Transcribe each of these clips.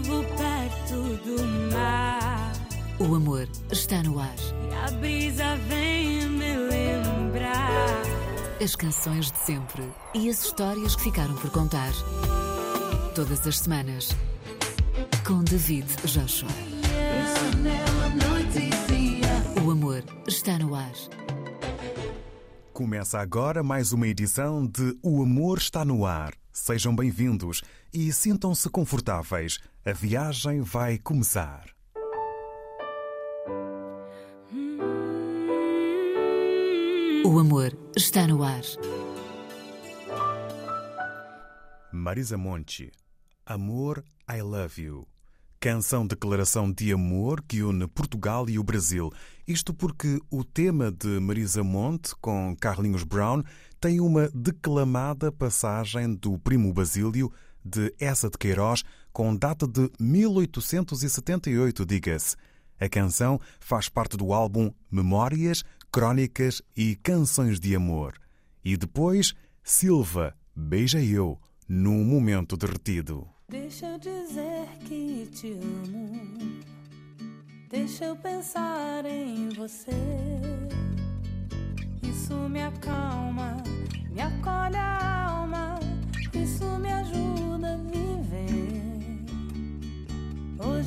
vivo perto do mar. O amor está no ar. E a brisa vem me lembrar. As canções de sempre e as histórias que ficaram por contar. Todas as semanas. Com David Joshua. O amor está no ar. Começa agora mais uma edição de O Amor Está no Ar. Sejam bem-vindos e sintam-se confortáveis. A viagem vai começar. O amor está no ar. Marisa Monte, Amor, I Love You. Canção declaração de amor que une Portugal e o Brasil. Isto porque o tema de Marisa Monte com Carlinhos Brown tem uma declamada passagem do Primo Basílio de Essa de Queiroz com data de 1878, diga-se. A canção faz parte do álbum Memórias, Crônicas e Canções de Amor. E depois, Silva, Beija Eu, num momento derretido. Deixa eu dizer que te amo. Deixa eu pensar em você. Isso me acalma, me acolhe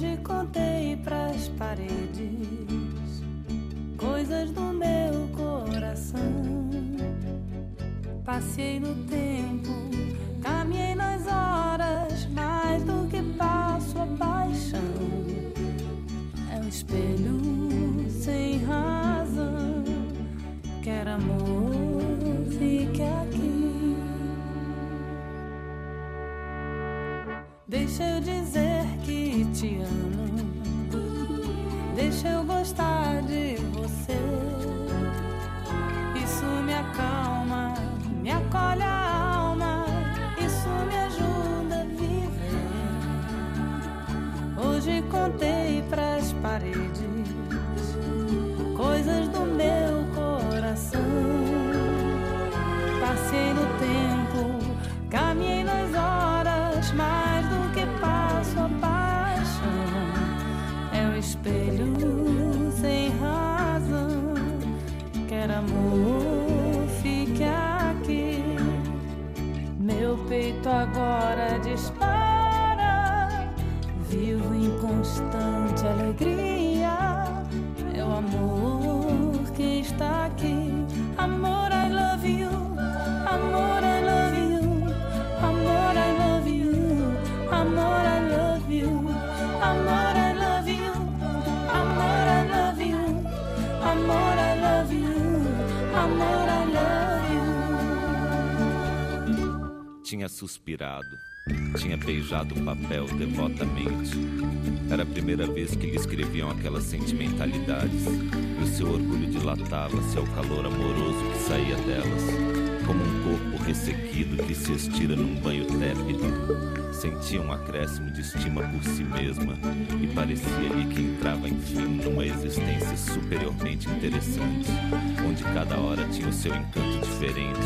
Hoje contei pras paredes coisas do meu coração. Passei no tempo, caminhei nas horas, mais do que passo a paixão. É um espelho sem razão, quer amor, fique aqui. Deixa eu dizer que te amo. Deixa eu gostar de você. Isso me acalma, me acolhe a alma. Isso me ajuda a viver. Hoje contei pras paredes Tinha beijado o papel devotamente. Era a primeira vez que lhe escreviam aquelas sentimentalidades, e o seu orgulho dilatava-se ao calor amoroso que saía delas, como um corpo ressequido que se estira num banho tépido. Sentia um acréscimo de estima por si mesma e parecia-lhe que entrava enfim numa existência superiormente interessante, onde cada hora tinha o seu encanto diferente,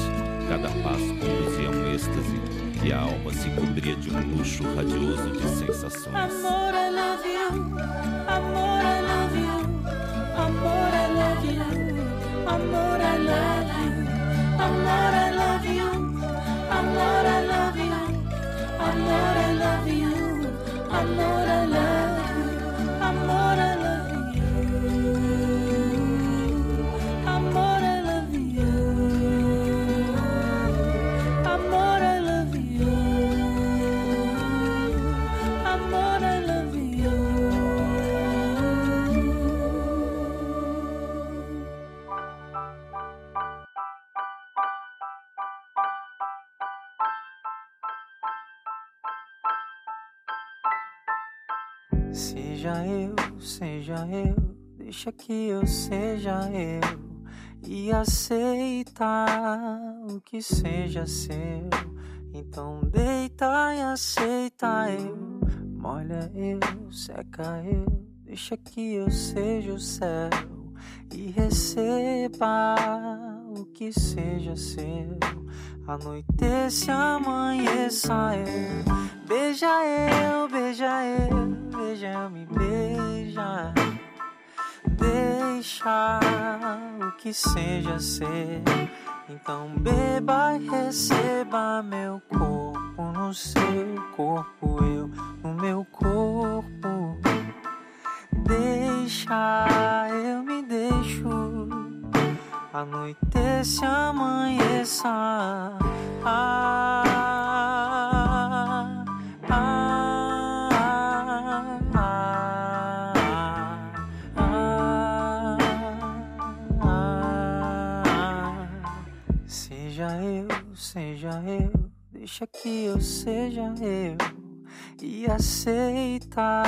cada passo conduzia a um êxtase e a alma se cobria de um luxo radioso de sensações. Amor, I love you. Amor, I love you. Amor, I love you. Amor, I love you. Amor, I love you. Amor, I love you. Amor, I love you. Amor, I love you. Deixa que eu seja eu e aceitar o que seja seu. Então deita e aceita eu, molha eu, seca eu, deixa que eu seja o céu e receba o que seja seu. Anoitece, amanheça eu. Beija eu, beija eu, beija me beija. Deixa o que seja ser. Então beba e receba meu corpo no seu corpo, eu no meu corpo. Deixa, eu me deixo. Anoitece, amanheça. Ah, eu, deixa que eu seja eu e aceita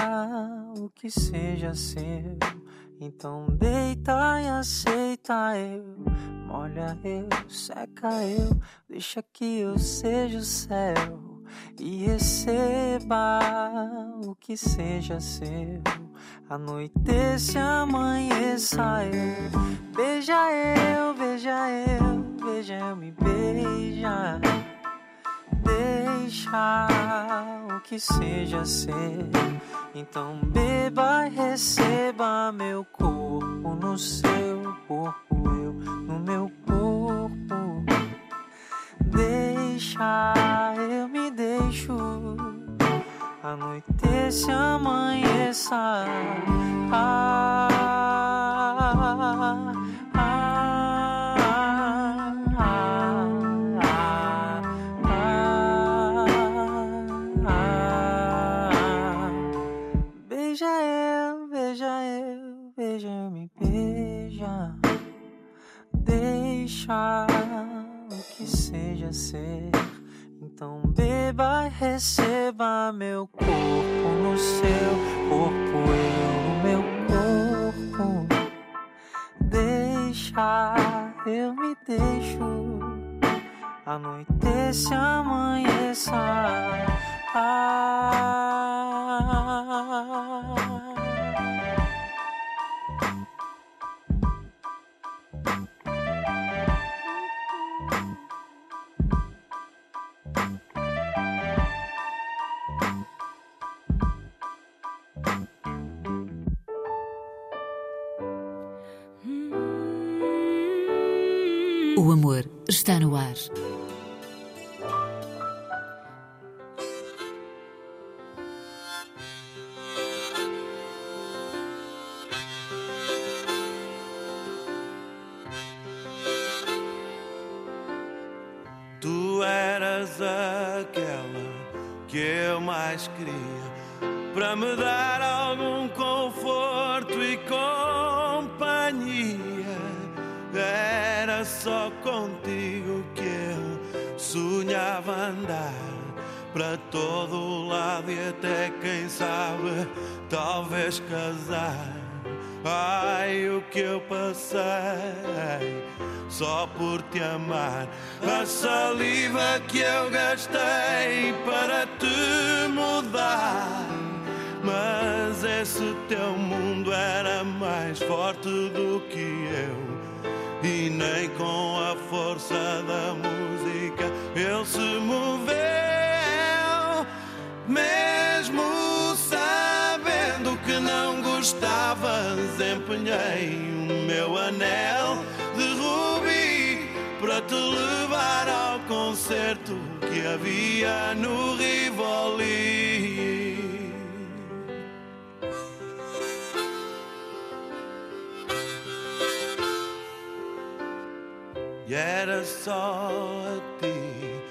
o que seja seu. Então deita e aceita eu, molha eu, seca eu, deixa que eu seja o céu e receba o que seja seu. Anoitece, amanheça eu, beija eu, beija eu, beija eu, me beija. Deixa o que seja ser. Então beba e receba meu corpo no seu corpo, eu no meu corpo. Deixa, eu me deixo. Anoitece, amanheça. Ah, ah, ah, ah, ah, ah. Beija eu, beija eu, beija eu, me beija. Deixa o que seja ser. Então beba e receba meu corpo no seu corpo, eu no meu corpo. Deixa, eu me deixo. Anoitece, amanheça. Ah. O amor está no ar. Só por te amar. A saliva que eu gastei para te mudar. Mas esse teu mundo era mais forte do que eu. E nem com a força da música ele se moveu. Mesmo sabendo que não gostavas, empenhei o meu anel de rubi para te levar ao concerto que havia no Rivoli. E era só a ti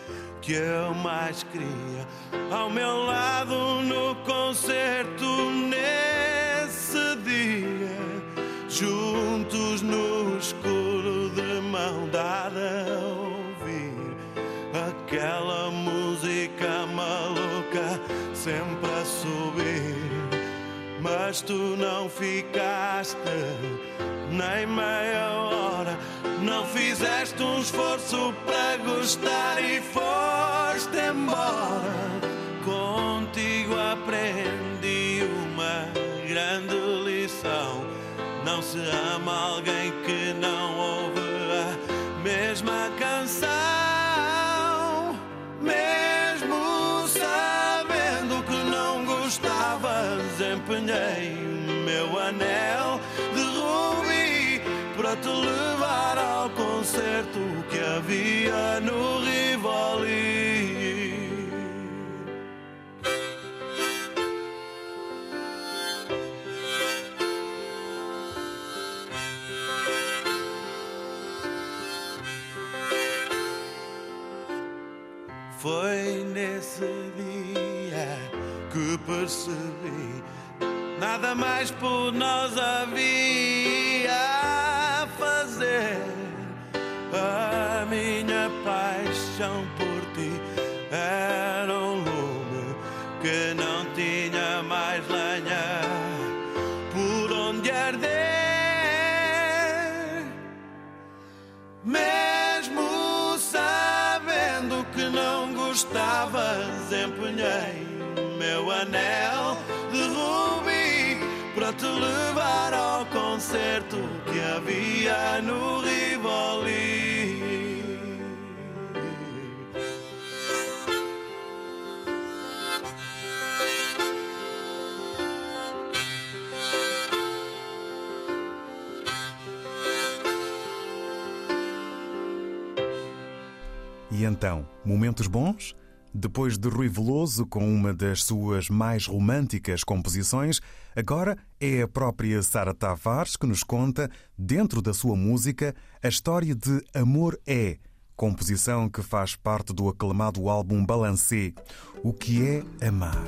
que eu mais queria ao meu lado no concerto nesse dia, juntos no escuro de mão dada sempre a subir. Mas tu não ficaste nem meia hora, não fizeste um esforço para gostar e foste embora. Contigo aprendi uma grande lição: não se ama alguém que não ouve a mesma canção. Empenhei o meu anel de rubi para te levar ao concerto que havia no Rivoli. Foi nesse dia que percebi nada mais por nós havia a fazer. A minha paixão por ti era um lume que não tinha mais lenha por onde arder. Mesmo sabendo que não gostavas, empenhei o meu anel para te levar ao concerto que havia no Rivoli. E então, momentos bons? Depois de Rui Veloso com uma das suas mais românticas composições, agora é a própria Sara Tavares que nos conta, dentro da sua música, a história de Amor é, composição que faz parte do aclamado álbum Balancê. O que é amar?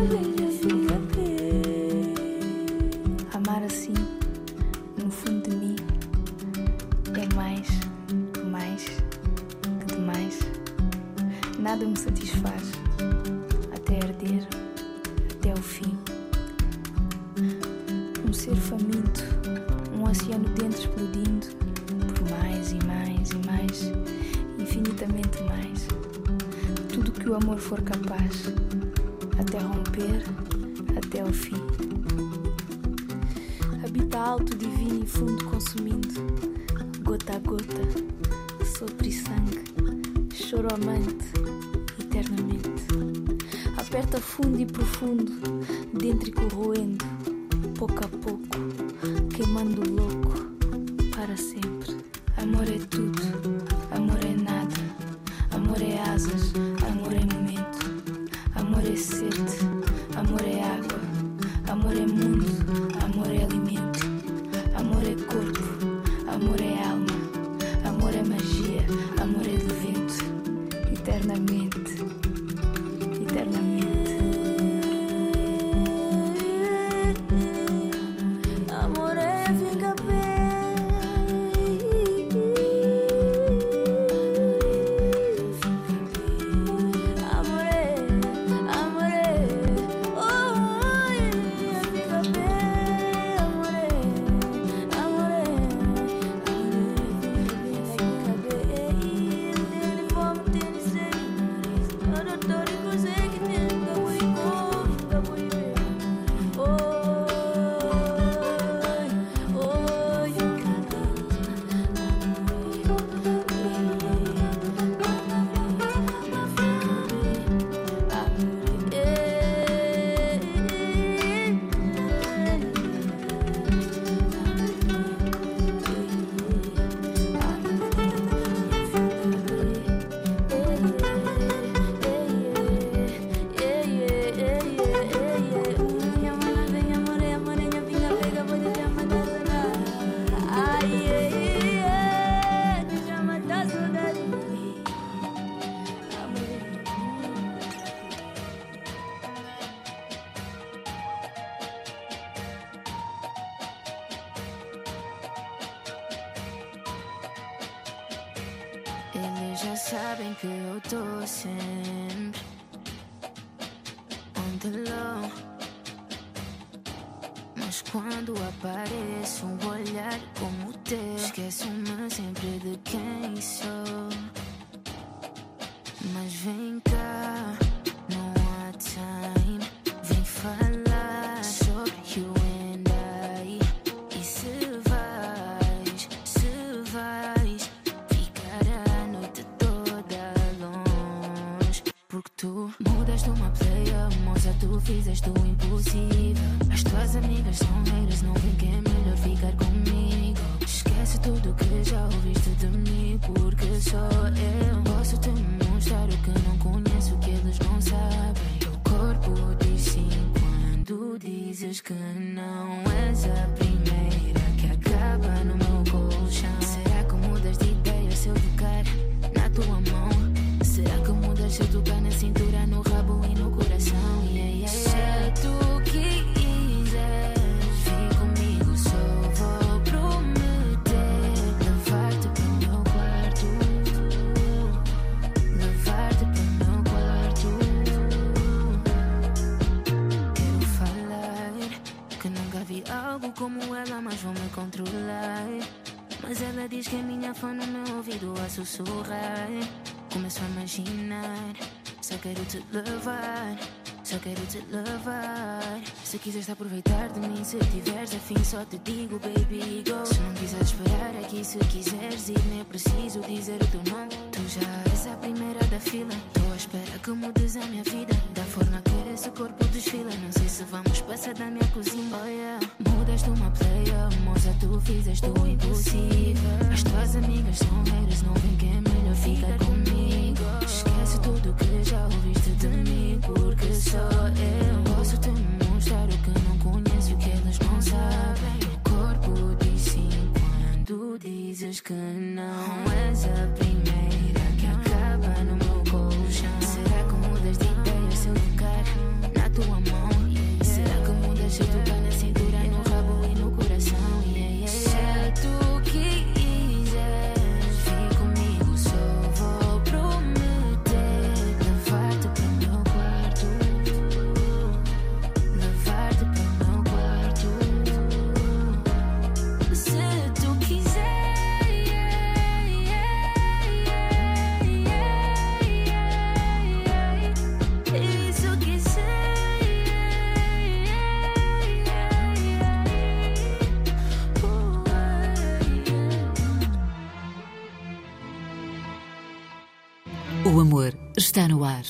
Minha Eles já sabem que eu tô sempre on the low. Mas quando apareço um olhar como o teu, esqueço-me sempre de quem sou. Mas vem cá. te levar. Se quiseres aproveitar de mim, se tiveres afim, só te digo, baby, go. Se não quiseres esperar aqui, se quiseres ir, nem é preciso dizer o teu nome. Tu já és a primeira da fila. Tô à espera que mudes a minha vida. Da forma que esse corpo de just couldn't know.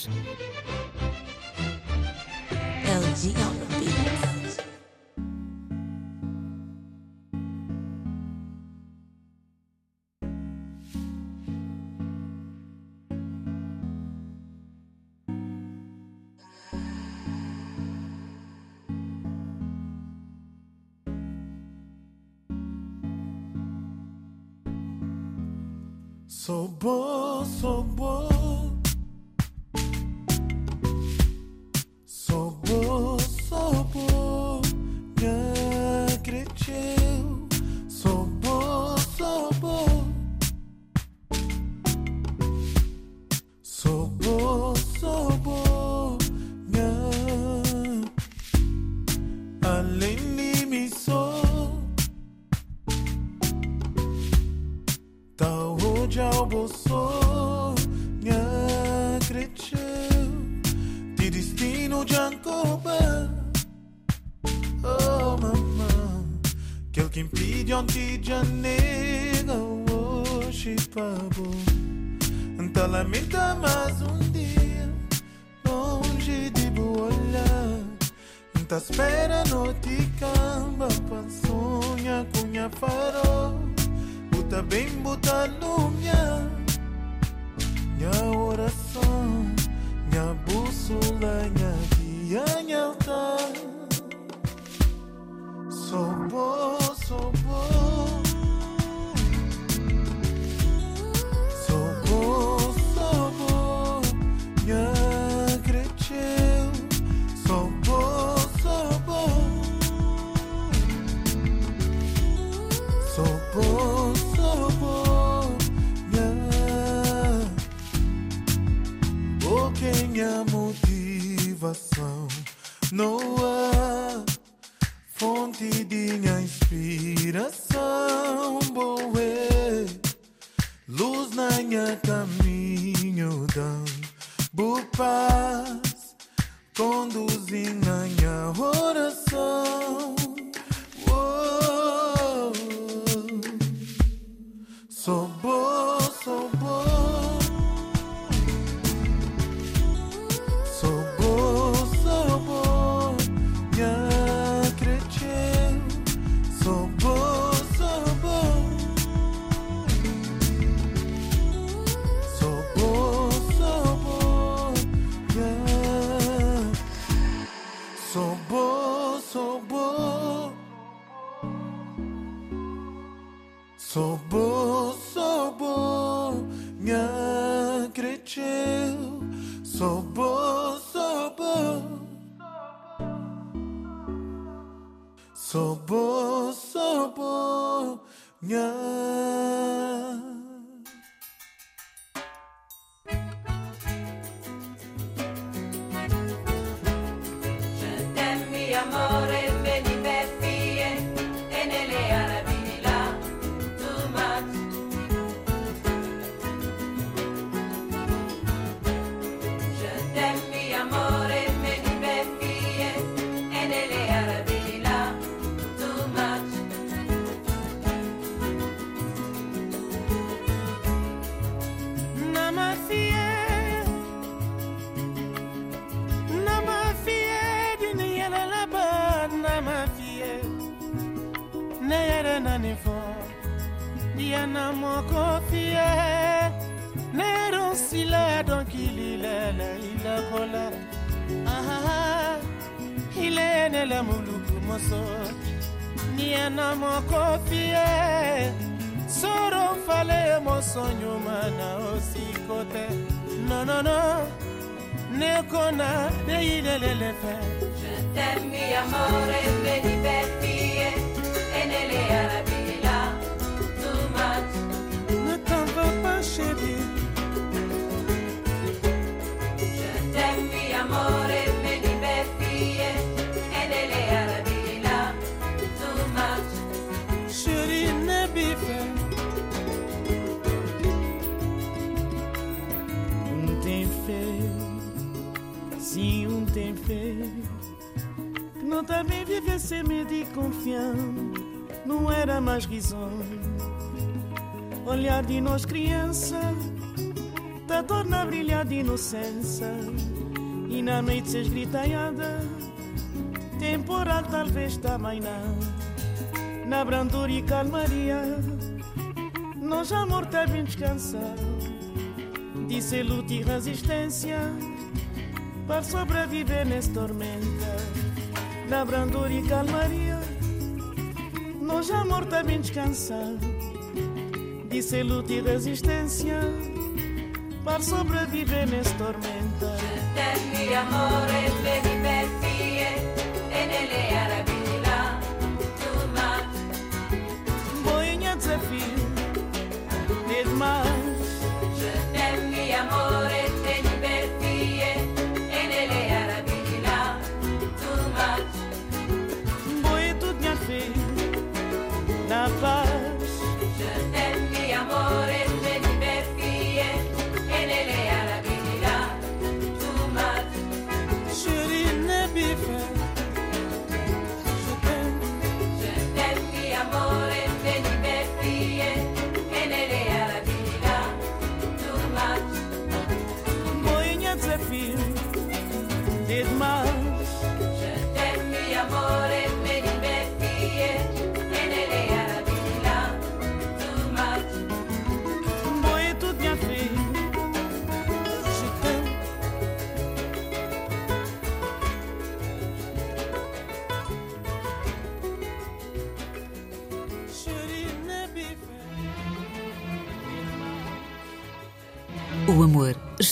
news. sobo sobo nyan il est le. Je t'aime, mi amore, veni per vie. tem fé. Que não também viver sem medo e confiando, não era mais risonho. Olhar de nós criança, da torna a brilhar de inocência. E na noite se esgritaiada, temporal talvez também não. Na brandura e calmaria, nós amor está bem descansado. Disse luta e resistência para sobreviver nesta tormenta, na brandura e calmaria. Nós amor tá bem descansado, disse luta e resistência, para sobreviver nesta tormenta. Je t'aime.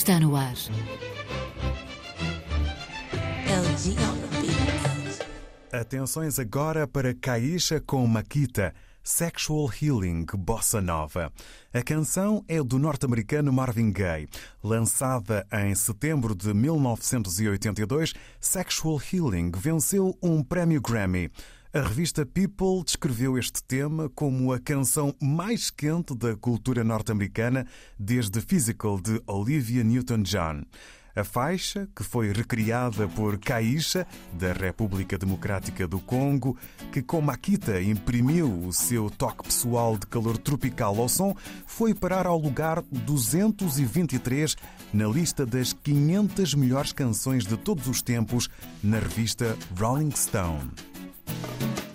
Está no ar. Atenções agora para Caixa com Maquita. Sexual Healing Bossa Nova. A canção é do norte-americano Marvin Gaye. Lançada em setembro de 1982, Sexual Healing venceu um prémio Grammy. A revista People descreveu este tema como a canção mais quente da cultura norte-americana desde Physical de Olivia Newton-John. A faixa, que foi recriada por Caixa, da República Democrática do Congo, que com Makita imprimiu o seu toque pessoal de calor tropical ao som, foi parar ao lugar 223 na lista das 500 melhores canções de todos os tempos na revista Rolling Stone. Thank you.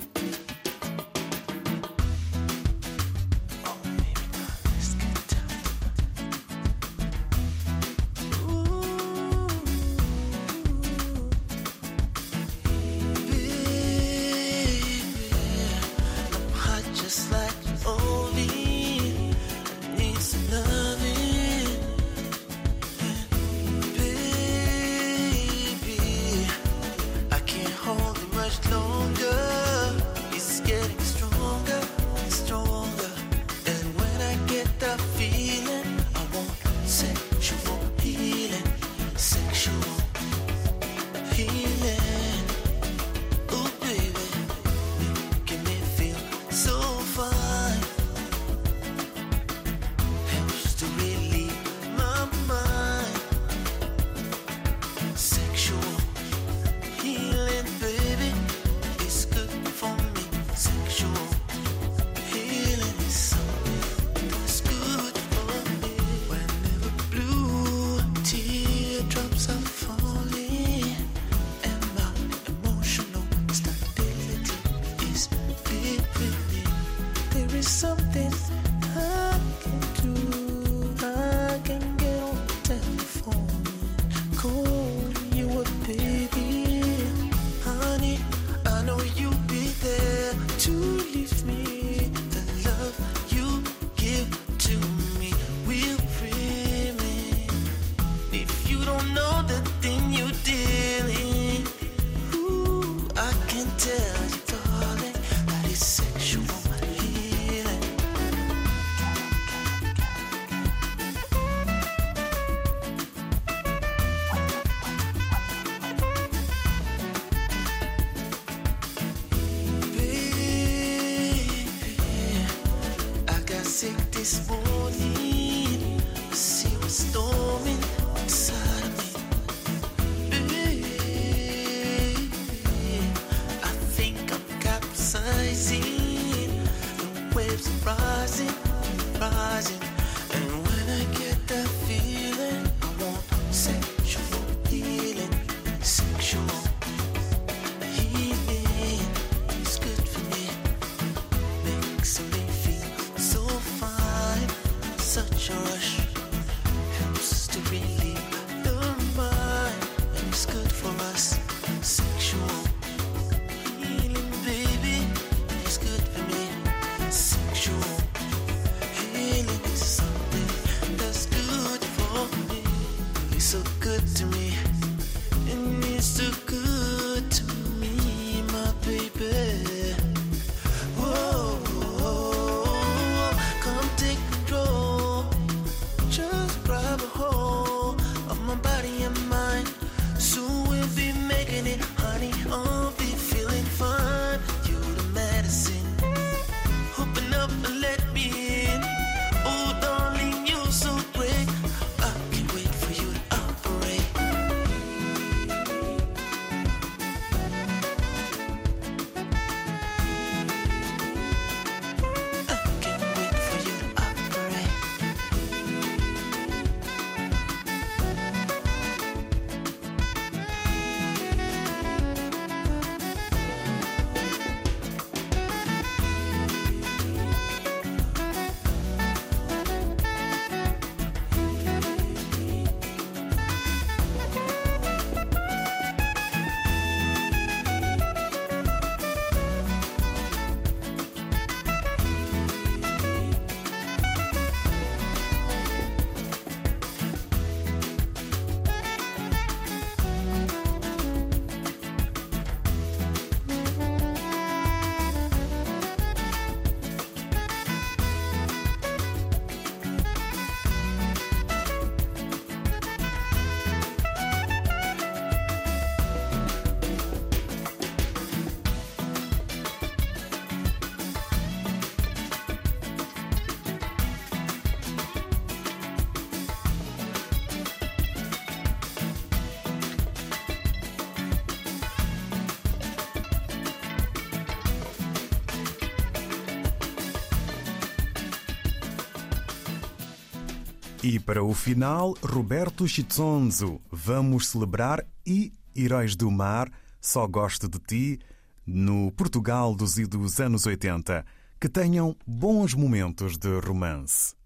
E para o final, Roberto Chitzonzo, vamos celebrar e Heróis do Mar, só gosto de ti, no Portugal dos e dos anos 80. Que tenham bons momentos de romance.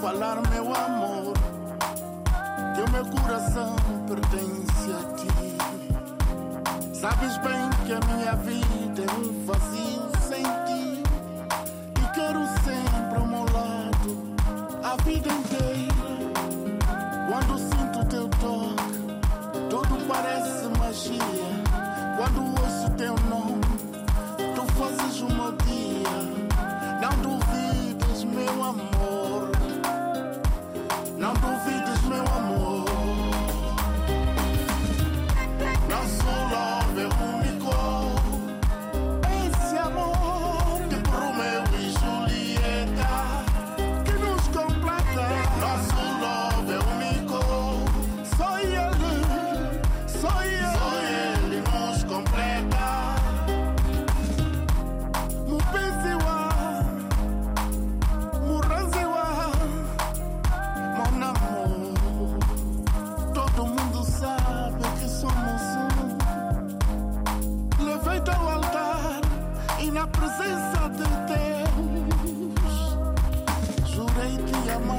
falar meu amor, que o meu coração pertence a ti. Sabes bem que a minha vida é um vazio sem ti, e quero sempre ao meu lado a vida inteira. não duvido your money.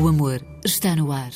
O amor está no ar.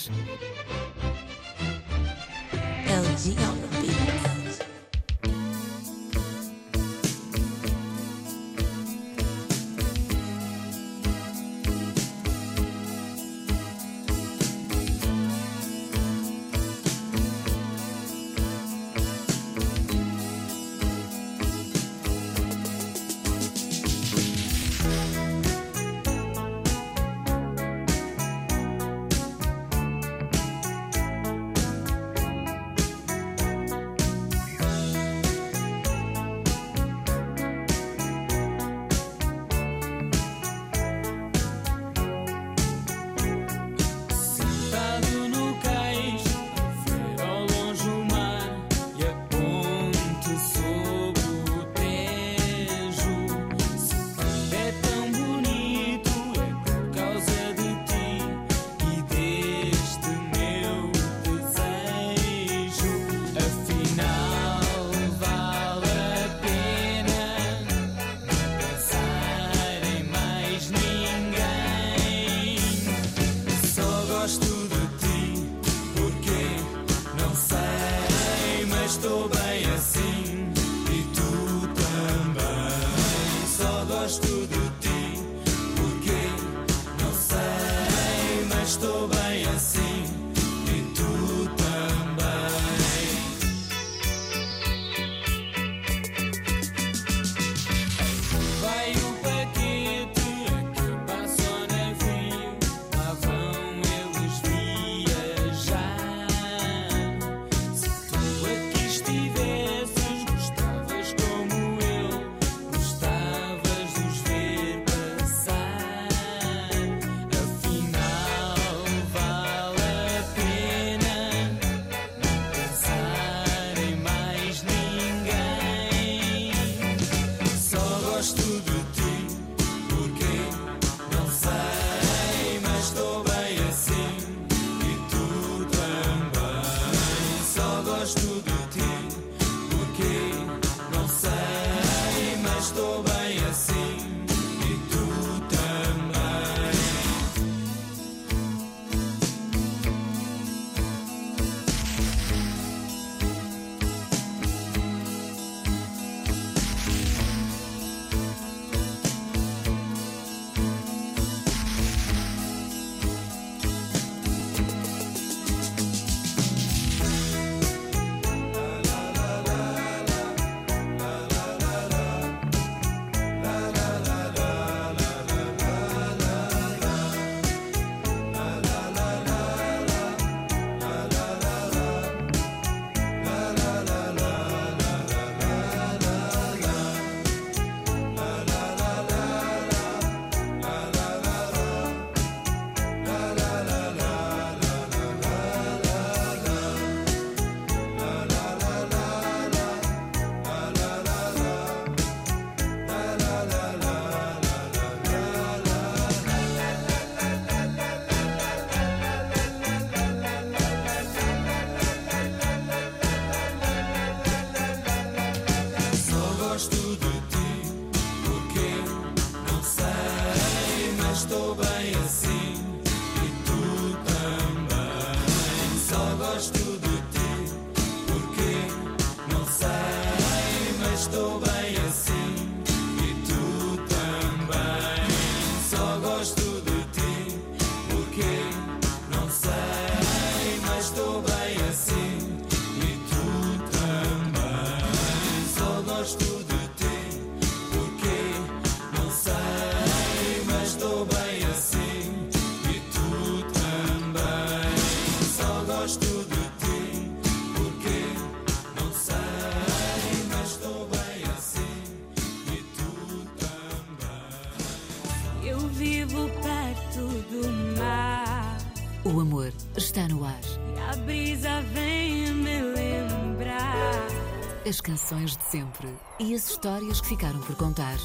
Canções de sempre e as histórias que ficaram por contar.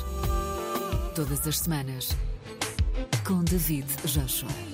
Todas as semanas. Com David Joshua.